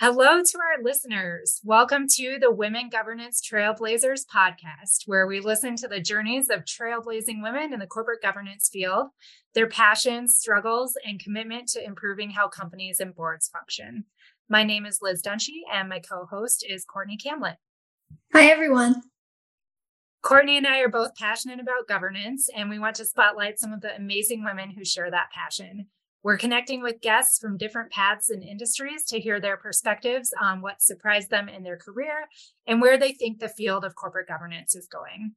Hello to our listeners. Welcome to the Women Governance Trailblazers podcast, where we listen to the journeys of trailblazing women in the corporate governance field, their passions, struggles, and commitment to improving how companies and boards function. My name is Liz Dunshee, and my co host is Courtney Kamlet. Hi, everyone. Courtney and I are both passionate about governance, and we want to spotlight some of the amazing women who share that passion. We're connecting with guests from different paths and industries to hear their perspectives on what surprised them in their career and where they think the field of corporate governance is going.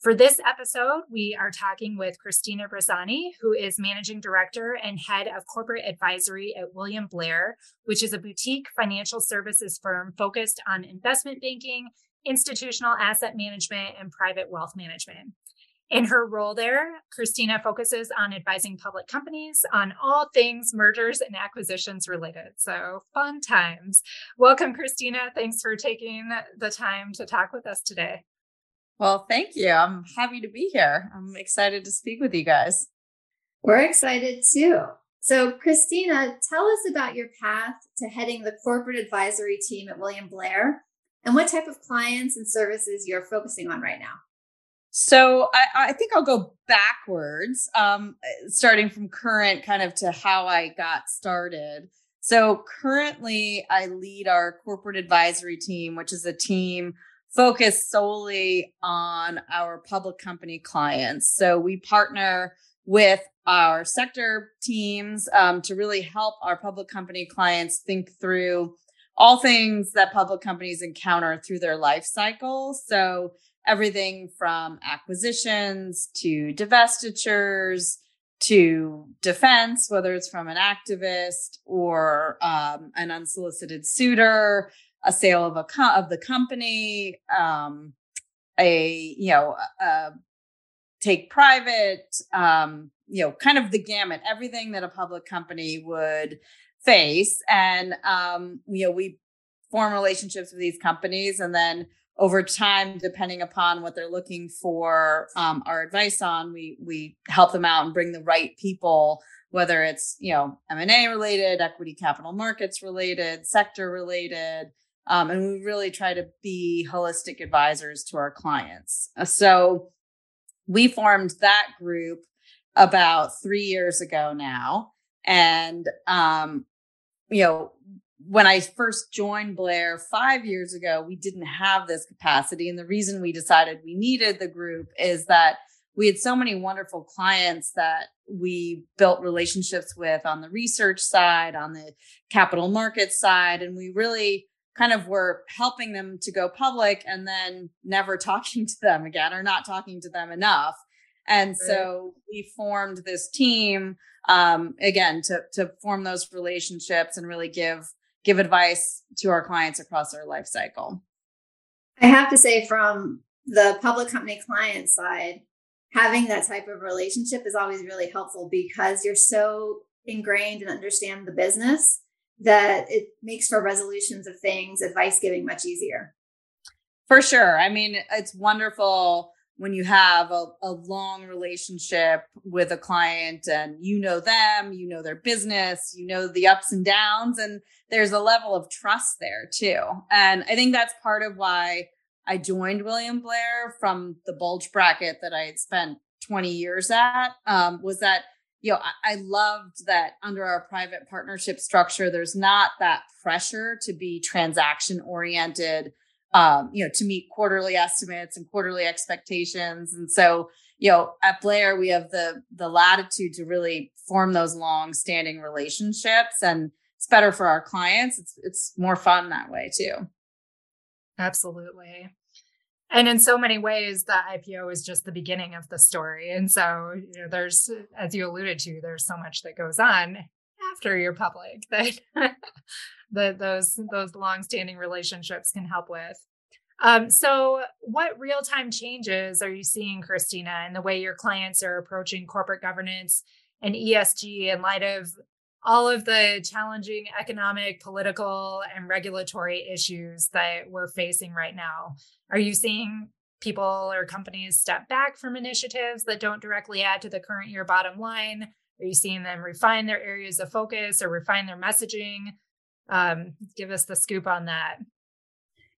For this episode, we are talking with Christina Bresani, who is Managing Director and Head of Corporate Advisory at William Blair, which is a boutique financial services firm focused on investment banking, institutional asset management, and private wealth management. In her role there, Christina focuses on advising public companies on all things mergers and acquisitions related. So, fun times. Welcome, Christina. Thanks for taking the time to talk with us today. Well, thank you. I'm happy to be here. I'm excited to speak with you guys. We're excited too. So, Christina, tell us about your path to heading the corporate advisory team at William Blair and what type of clients and services you're focusing on right now. So I, I, think I'll go backwards, um, starting from current kind of to how I got started. So currently, I lead our corporate advisory team, which is a team focused solely on our public company clients. So we partner with our sector teams um, to really help our public company clients think through all things that public companies encounter through their life cycle. So everything from acquisitions to divestitures to defense, whether it's from an activist or um, an unsolicited suitor, a sale of a co- of the company, um, a you know a, take private, um, you know, kind of the gamut, everything that a public company would face, and um, you know we form relationships with these companies, and then over time, depending upon what they're looking for um, our advice on, we we help them out and bring the right people, whether it's you know M and A related, equity capital markets related, sector related, um, and we really try to be holistic advisors to our clients. So we formed that group about three years ago now, and um, you know when I first joined Blair five years ago, we didn't have this capacity. And the reason we decided we needed the group is that we had so many wonderful clients that we built relationships with on the research side, on the capital markets side. And we really kind of were helping them to go public and then never talking to them again or not talking to them enough. And so we formed this team um, again to to form those relationships and really give give advice to our clients across their life cycle. I have to say, from the public company client side, having that type of relationship is always really helpful because you're so ingrained and understand the business that it makes for resolutions of things, advice giving much easier. For sure. I mean, it's wonderful when you have a, a long relationship with a client and you know them, you know their business, you know the ups and downs, and there's a level of trust there too. And I think that's part of why I joined William Blair from the bulge bracket that I had spent 20 years at um, was that you know I, I loved that under our private partnership structure there's not that pressure to be transaction oriented um, you know, to meet quarterly estimates and quarterly expectations. And so, you know, at Blair, we have the the latitude to really form those long standing relationships and it's better for our clients. It's it's more fun that way too. Absolutely. And in so many ways, the IPO is just the beginning of the story. And so, you know, there's, as you alluded to, there's so much that goes on after you're public that that those those long-standing relationships can help with. Um, so, what real-time changes are you seeing, Christina, in the way your clients are approaching corporate governance and ESG in light of all of the challenging economic, political, and regulatory issues that we're facing right now? Are you seeing people or companies step back from initiatives that don't directly add to the current year bottom line? Are you seeing them refine their areas of focus or refine their messaging? Um, give us the scoop on that.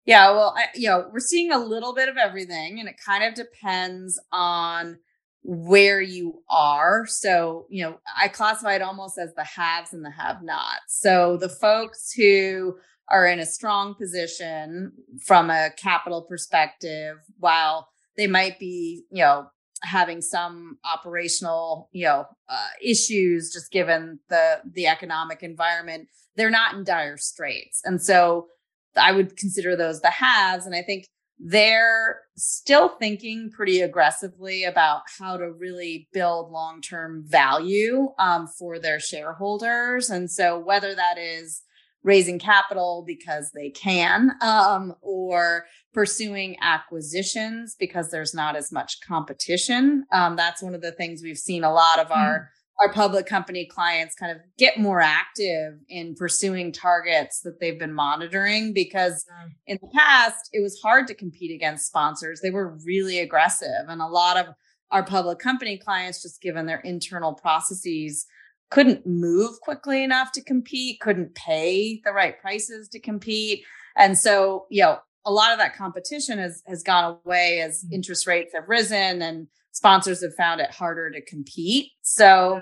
Yeah, well, I, you know, we're seeing a little bit of everything, and it kind of depends on where you are. So, you know, I classify it almost as the haves and the have nots. So, the folks who are in a strong position from a capital perspective, while they might be, you know, having some operational, you know, uh, issues just given the the economic environment, they're not in dire straits. And so I would consider those the haves. And I think they're still thinking pretty aggressively about how to really build long term value um, for their shareholders. And so, whether that is raising capital because they can um, or pursuing acquisitions because there's not as much competition. Um, that's one of the things we've seen a lot of our mm. our public company clients kind of get more active in pursuing targets that they've been monitoring because in the past it was hard to compete against sponsors. They were really aggressive and a lot of our public company clients just given their internal processes couldn't move quickly enough to compete couldn't pay the right prices to compete and so you know a lot of that competition has has gone away as mm. interest rates have risen and sponsors have found it harder to compete. So,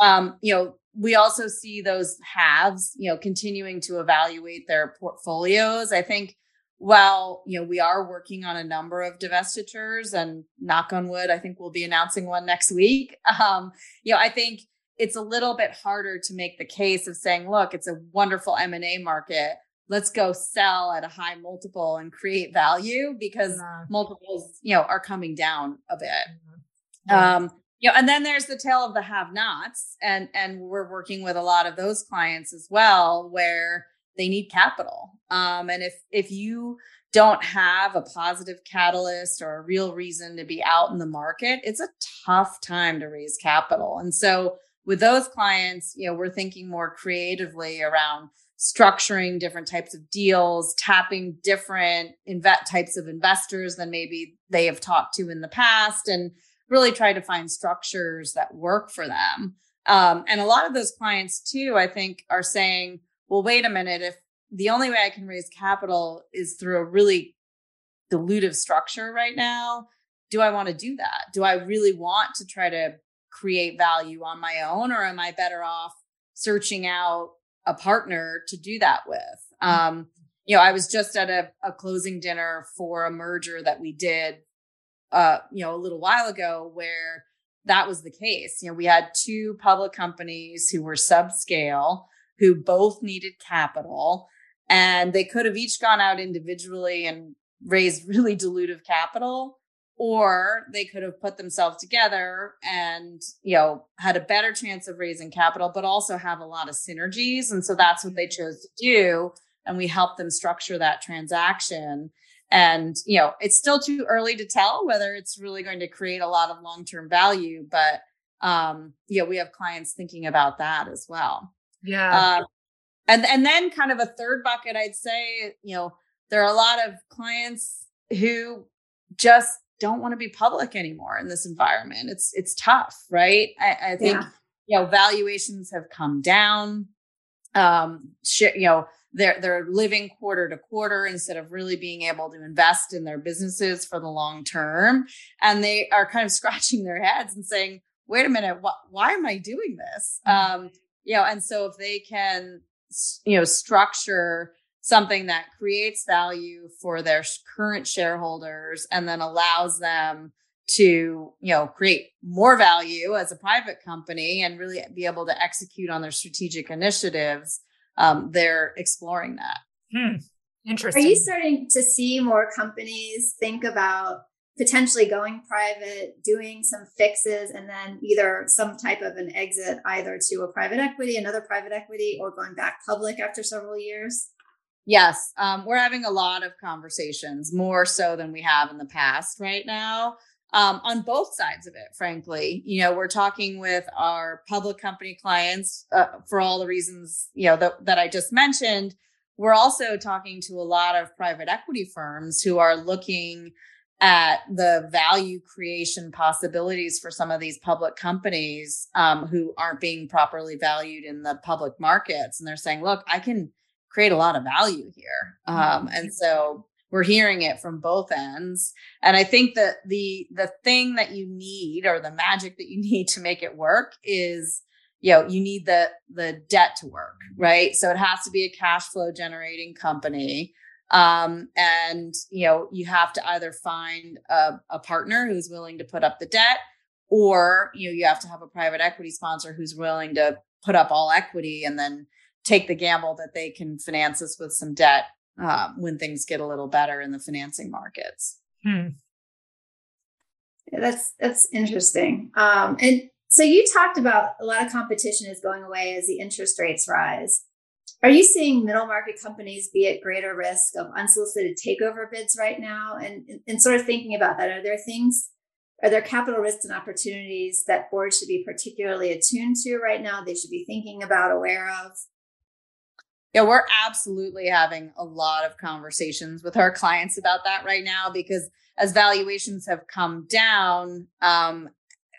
um, you know, we also see those haves, you know, continuing to evaluate their portfolios. I think while, you know, we are working on a number of divestitures and knock on wood, I think we'll be announcing one next week. Um, you know, I think it's a little bit harder to make the case of saying, look, it's a wonderful M&A market let's go sell at a high multiple and create value because yeah. multiples you know are coming down a bit mm-hmm. yeah. um you know and then there's the tale of the have nots and and we're working with a lot of those clients as well where they need capital um and if if you don't have a positive catalyst or a real reason to be out in the market it's a tough time to raise capital and so with those clients you know we're thinking more creatively around structuring different types of deals, tapping different invet types of investors than maybe they have talked to in the past, and really try to find structures that work for them. Um, and a lot of those clients, too, I think, are saying, well, wait a minute, if the only way I can raise capital is through a really dilutive structure right now, do I want to do that? Do I really want to try to create value on my own, or am I better off searching out a partner to do that with. Mm-hmm. Um, you know, I was just at a, a closing dinner for a merger that we did, uh, you know, a little while ago where that was the case. You know, we had two public companies who were subscale, who both needed capital, and they could have each gone out individually and raised really dilutive capital or they could have put themselves together and you know had a better chance of raising capital but also have a lot of synergies. And so that's what they mm-hmm. chose to do. And we helped them structure that transaction. And you know it's still too early to tell whether it's really going to create a lot of long-term value but um yeah we have clients thinking about that as well. Yeah. Uh, and and then kind of a third bucket i'd say you know there are a lot of clients who just don't want to be public anymore in this environment. It's it's tough, right? I, I think yeah. you know valuations have come down. Um, sh- you know they're they're living quarter to quarter instead of really being able to invest in their businesses for the long term, and they are kind of scratching their heads and saying, "Wait a minute, wh- why am I doing this?" Mm-hmm. Um, you know, and so if they can, you know, structure something that creates value for their current shareholders and then allows them to you know create more value as a private company and really be able to execute on their strategic initiatives um, they're exploring that. Hmm. interesting are you starting to see more companies think about potentially going private doing some fixes and then either some type of an exit either to a private equity another private equity or going back public after several years Yes, um, we're having a lot of conversations, more so than we have in the past right now, um, on both sides of it, frankly. You know, we're talking with our public company clients uh, for all the reasons, you know, that, that I just mentioned. We're also talking to a lot of private equity firms who are looking at the value creation possibilities for some of these public companies um, who aren't being properly valued in the public markets. And they're saying, look, I can create a lot of value here. Um, and so we're hearing it from both ends. And I think that the the thing that you need or the magic that you need to make it work is you know you need the the debt to work right so it has to be a cash flow generating company um, and you know you have to either find a, a partner who's willing to put up the debt or you know you have to have a private equity sponsor who's willing to put up all equity and then take the gamble that they can finance us with some debt um, when things get a little better in the financing markets. Hmm. Yeah, that's that's interesting. Um, and so you talked about a lot of competition is going away as the interest rates rise. Are you seeing middle market companies be at greater risk of unsolicited takeover bids right now? And, and sort of thinking about that, are there things, are there capital risks and opportunities that boards should be particularly attuned to right now? They should be thinking about, aware of? Yeah, we're absolutely having a lot of conversations with our clients about that right now because as valuations have come down, um,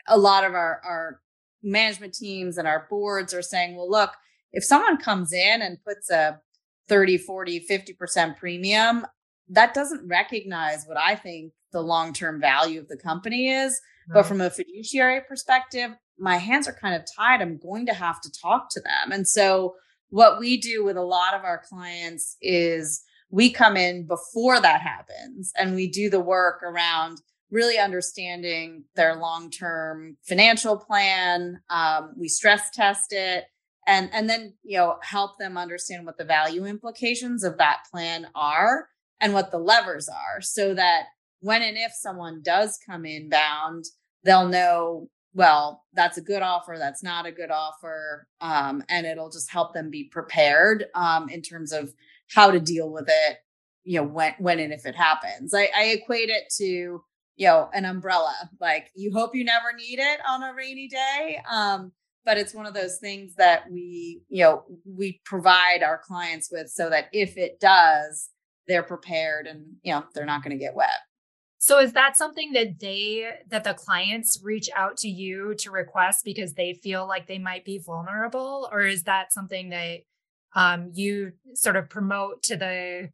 a lot of our, our management teams and our boards are saying, well, look, if someone comes in and puts a 30, 40, 50% premium, that doesn't recognize what I think the long term value of the company is. Right. But from a fiduciary perspective, my hands are kind of tied. I'm going to have to talk to them. And so what we do with a lot of our clients is we come in before that happens and we do the work around really understanding their long-term financial plan. Um, we stress test it and and then you know help them understand what the value implications of that plan are and what the levers are so that when and if someone does come inbound they'll know well, that's a good offer, that's not a good offer. Um, and it'll just help them be prepared um, in terms of how to deal with it, you know, when, when and if it happens. I, I equate it to, you know, an umbrella. Like you hope you never need it on a rainy day. Um, but it's one of those things that we, you know, we provide our clients with so that if it does, they're prepared and, you know, they're not going to get wet. So is that something that they that the clients reach out to you to request because they feel like they might be vulnerable or is that something that um, you sort of promote to the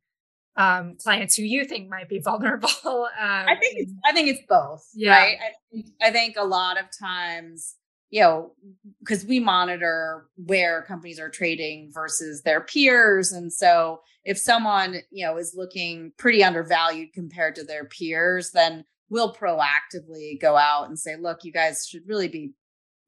um, clients who you think might be vulnerable? Um, I think it's, I think it's both. Yeah. Right. I think, I think a lot of times you know, because we monitor where companies are trading versus their peers. And so if someone, you know, is looking pretty undervalued compared to their peers, then we'll proactively go out and say, look, you guys should really be,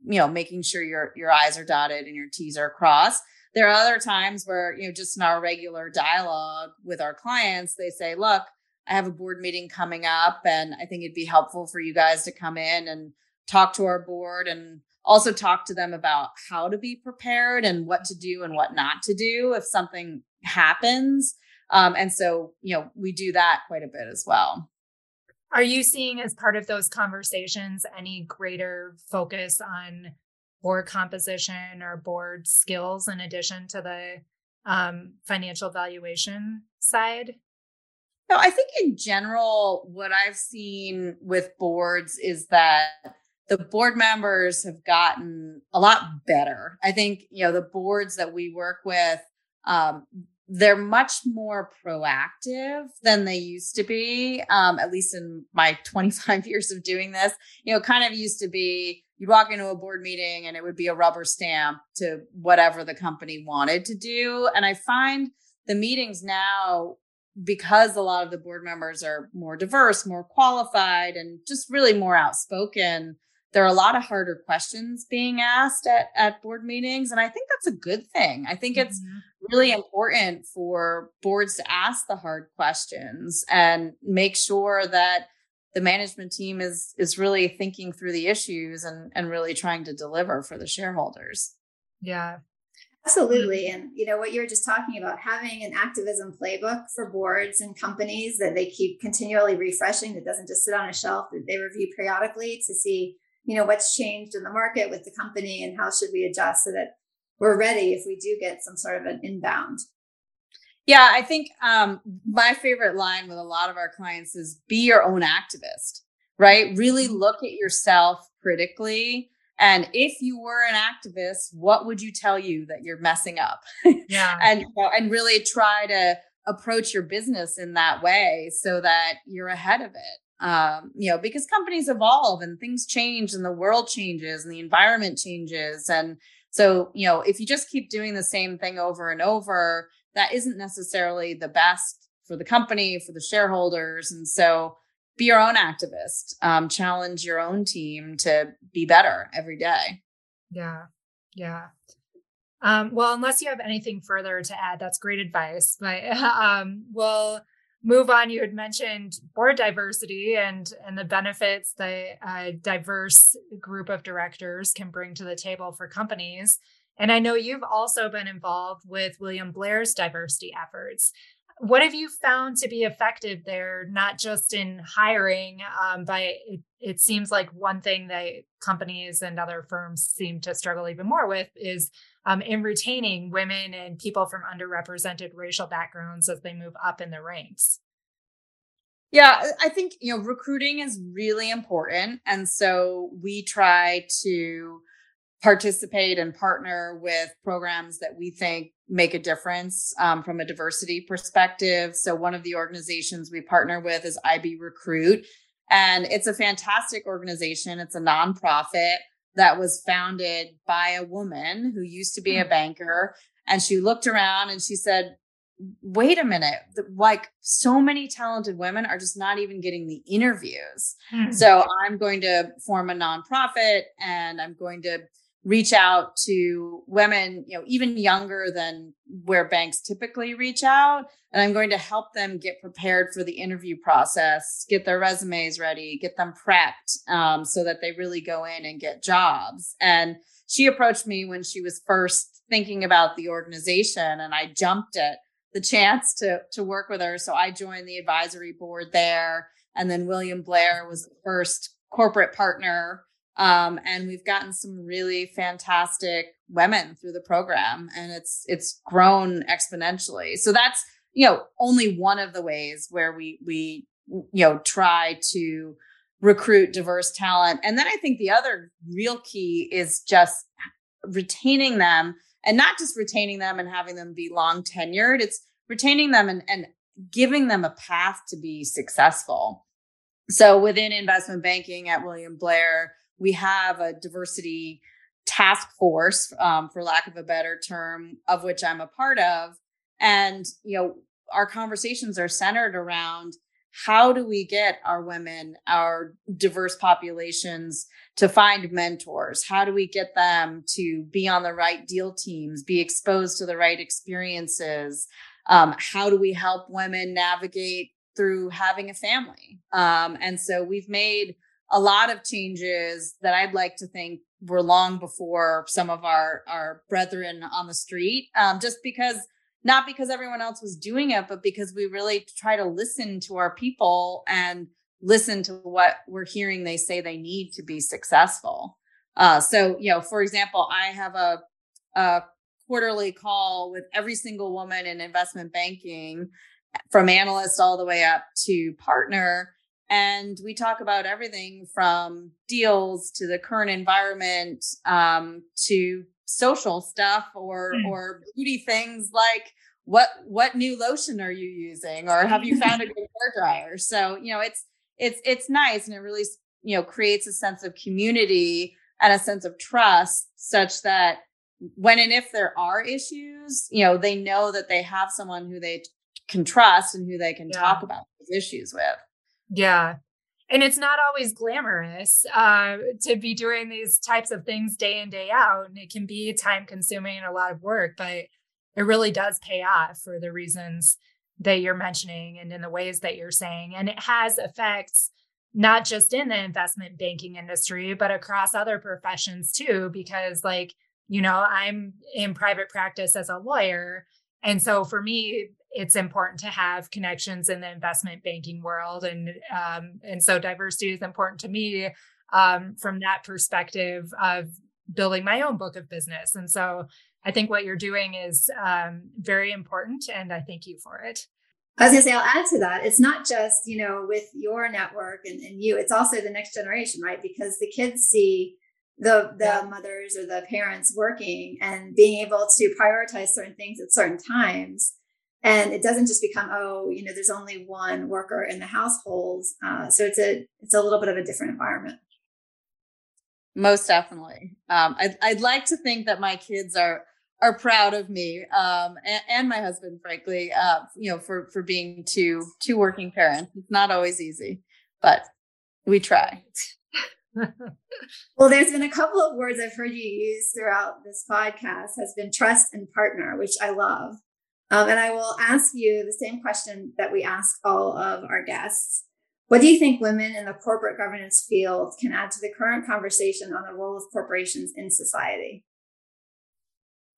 you know, making sure your your I's are dotted and your T's are crossed. There are other times where, you know, just in our regular dialogue with our clients, they say, look, I have a board meeting coming up and I think it'd be helpful for you guys to come in and talk to our board and also talk to them about how to be prepared and what to do and what not to do if something happens. Um, and so, you know, we do that quite a bit as well. Are you seeing as part of those conversations any greater focus on board composition or board skills in addition to the um, financial valuation side? No, I think in general, what I've seen with boards is that the board members have gotten a lot better. I think, you know, the boards that we work with, um, they're much more proactive than they used to be. Um, at least in my 25 years of doing this, you know, kind of used to be you'd walk into a board meeting and it would be a rubber stamp to whatever the company wanted to do. And I find the meetings now, because a lot of the board members are more diverse, more qualified, and just really more outspoken, there are a lot of harder questions being asked at, at board meetings. And I think that's a good thing. I think it's mm-hmm. really important for boards to ask the hard questions and make sure that the management team is is really thinking through the issues and and really trying to deliver for the shareholders. Yeah. Absolutely. And you know what you were just talking about having an activism playbook for boards and companies that they keep continually refreshing that doesn't just sit on a shelf that they review periodically to see you know what's changed in the market with the company and how should we adjust so that we're ready if we do get some sort of an inbound yeah i think um, my favorite line with a lot of our clients is be your own activist right really mm-hmm. look at yourself critically And if you were an activist, what would you tell you that you're messing up? Yeah. and you know, and really try to approach your business in that way so that you're ahead of it. Um, you know, because companies evolve and things change and the world changes and the environment changes. And so, you know, if you just keep doing the same thing over and over, that isn't necessarily the best for the company, for the shareholders. And so be your own activist, um, challenge your own team to be better every day. Yeah. Yeah. Um, well, unless you have anything further to add, that's great advice. But um, we'll move on. You had mentioned board diversity and and the benefits that a diverse group of directors can bring to the table for companies. And I know you've also been involved with William Blair's diversity efforts. What have you found to be effective there, not just in hiring, um, but it, it seems like one thing that companies and other firms seem to struggle even more with is um, in retaining women and people from underrepresented racial backgrounds as they move up in the ranks. Yeah, I think, you know, recruiting is really important. And so we try to participate and partner with programs that we think make a difference um, from a diversity perspective. So one of the organizations we partner with is IB Recruit. And it's a fantastic organization. It's a nonprofit that was founded by a woman who used to be a hmm. banker. And she looked around and she said, wait a minute, like so many talented women are just not even getting the interviews. Mm-hmm. So I'm going to form a nonprofit and I'm going to reach out to women, you know, even younger than where banks typically reach out. And I'm going to help them get prepared for the interview process, get their resumes ready, get them prepped um, so that they really go in and get jobs. And she approached me when she was first thinking about the organization, and I jumped at the chance to to work with her. So I joined the advisory board there. And then William Blair was the first corporate partner um, and we've gotten some really fantastic women through the program and it's it's grown exponentially. So that's you know only one of the ways where we we you know try to recruit diverse talent. And then i think the other real key is just retaining them and not just retaining them and having them be long tenured it's retaining them and, and giving them a path to be successful. So within investment banking at william blair we have a diversity task force, um, for lack of a better term, of which I'm a part of. And, you know, our conversations are centered around how do we get our women, our diverse populations to find mentors? How do we get them to be on the right deal teams, be exposed to the right experiences? Um, how do we help women navigate through having a family? Um, and so we've made a lot of changes that I'd like to think were long before some of our our brethren on the street. Um, just because not because everyone else was doing it, but because we really try to listen to our people and listen to what we're hearing they say they need to be successful. Uh, so, you know, for example, I have a, a quarterly call with every single woman in investment banking from analyst all the way up to partner and we talk about everything from deals to the current environment um, to social stuff or mm. or beauty things like what what new lotion are you using or have you found a good hair dryer so you know it's it's it's nice and it really you know creates a sense of community and a sense of trust such that when and if there are issues you know they know that they have someone who they can trust and who they can yeah. talk about those issues with yeah. And it's not always glamorous uh, to be doing these types of things day in, day out. And it can be time consuming and a lot of work, but it really does pay off for the reasons that you're mentioning and in the ways that you're saying. And it has effects not just in the investment banking industry, but across other professions too, because, like, you know, I'm in private practice as a lawyer. And so for me, it's important to have connections in the investment banking world and um, and so diversity is important to me um, from that perspective of building my own book of business and so i think what you're doing is um, very important and i thank you for it I was gonna say I'll add to that. It's not just, you know, with your network and, and you, it's also the next generation, right? Because the kids see the the yeah. mothers or the parents working and being able to prioritize certain things at certain times and it doesn't just become oh you know there's only one worker in the household. Uh, so it's a it's a little bit of a different environment. Most definitely. Um, I'd, I'd like to think that my kids are are proud of me um, and, and, my husband frankly uh, you know for for being two two working parents. It's not always easy but we try. Well, there's been a couple of words I've heard you use throughout this podcast has been trust and partner, which I love. Um, and I will ask you the same question that we ask all of our guests. What do you think women in the corporate governance field can add to the current conversation on the role of corporations in society?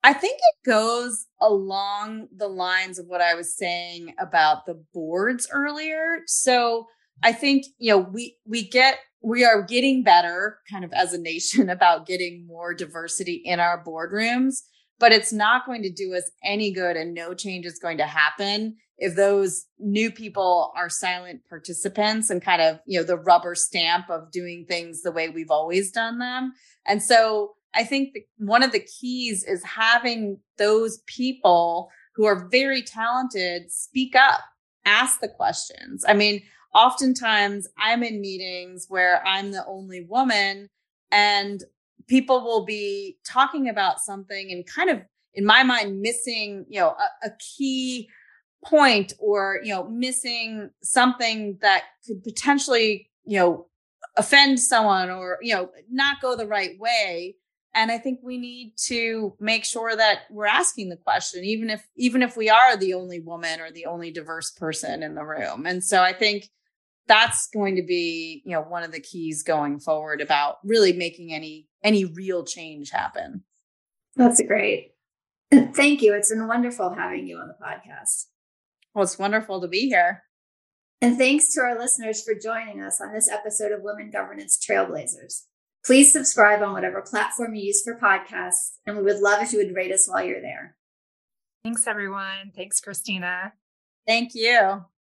I think it goes along the lines of what I was saying about the boards earlier. So I think, you know, we we get we are getting better kind of as a nation about getting more diversity in our boardrooms but it's not going to do us any good and no change is going to happen if those new people are silent participants and kind of you know the rubber stamp of doing things the way we've always done them. And so i think one of the keys is having those people who are very talented speak up ask the questions. I mean oftentimes I'm in meetings where I'm the only woman and people will be talking about something and kind of in my mind missing you know a, a, key point or you know missing something that could potentially you know offend someone or you know not go the right way. And i think we need to make sure that we're asking the question even if even if we are the only woman or the only diverse person in the room. And so i think that's going to be you know one of the keys going forward about really making any any real change happen. That's great. Thank you. It's been wonderful having you on the podcast. Well it's wonderful to be here. And thanks to our listeners for joining us on this episode of women governance trailblazers. Please subscribe on whatever platform you use for podcasts and we would love if you would rate us while you're there. Thanks everyone. Thanks christina. Thank you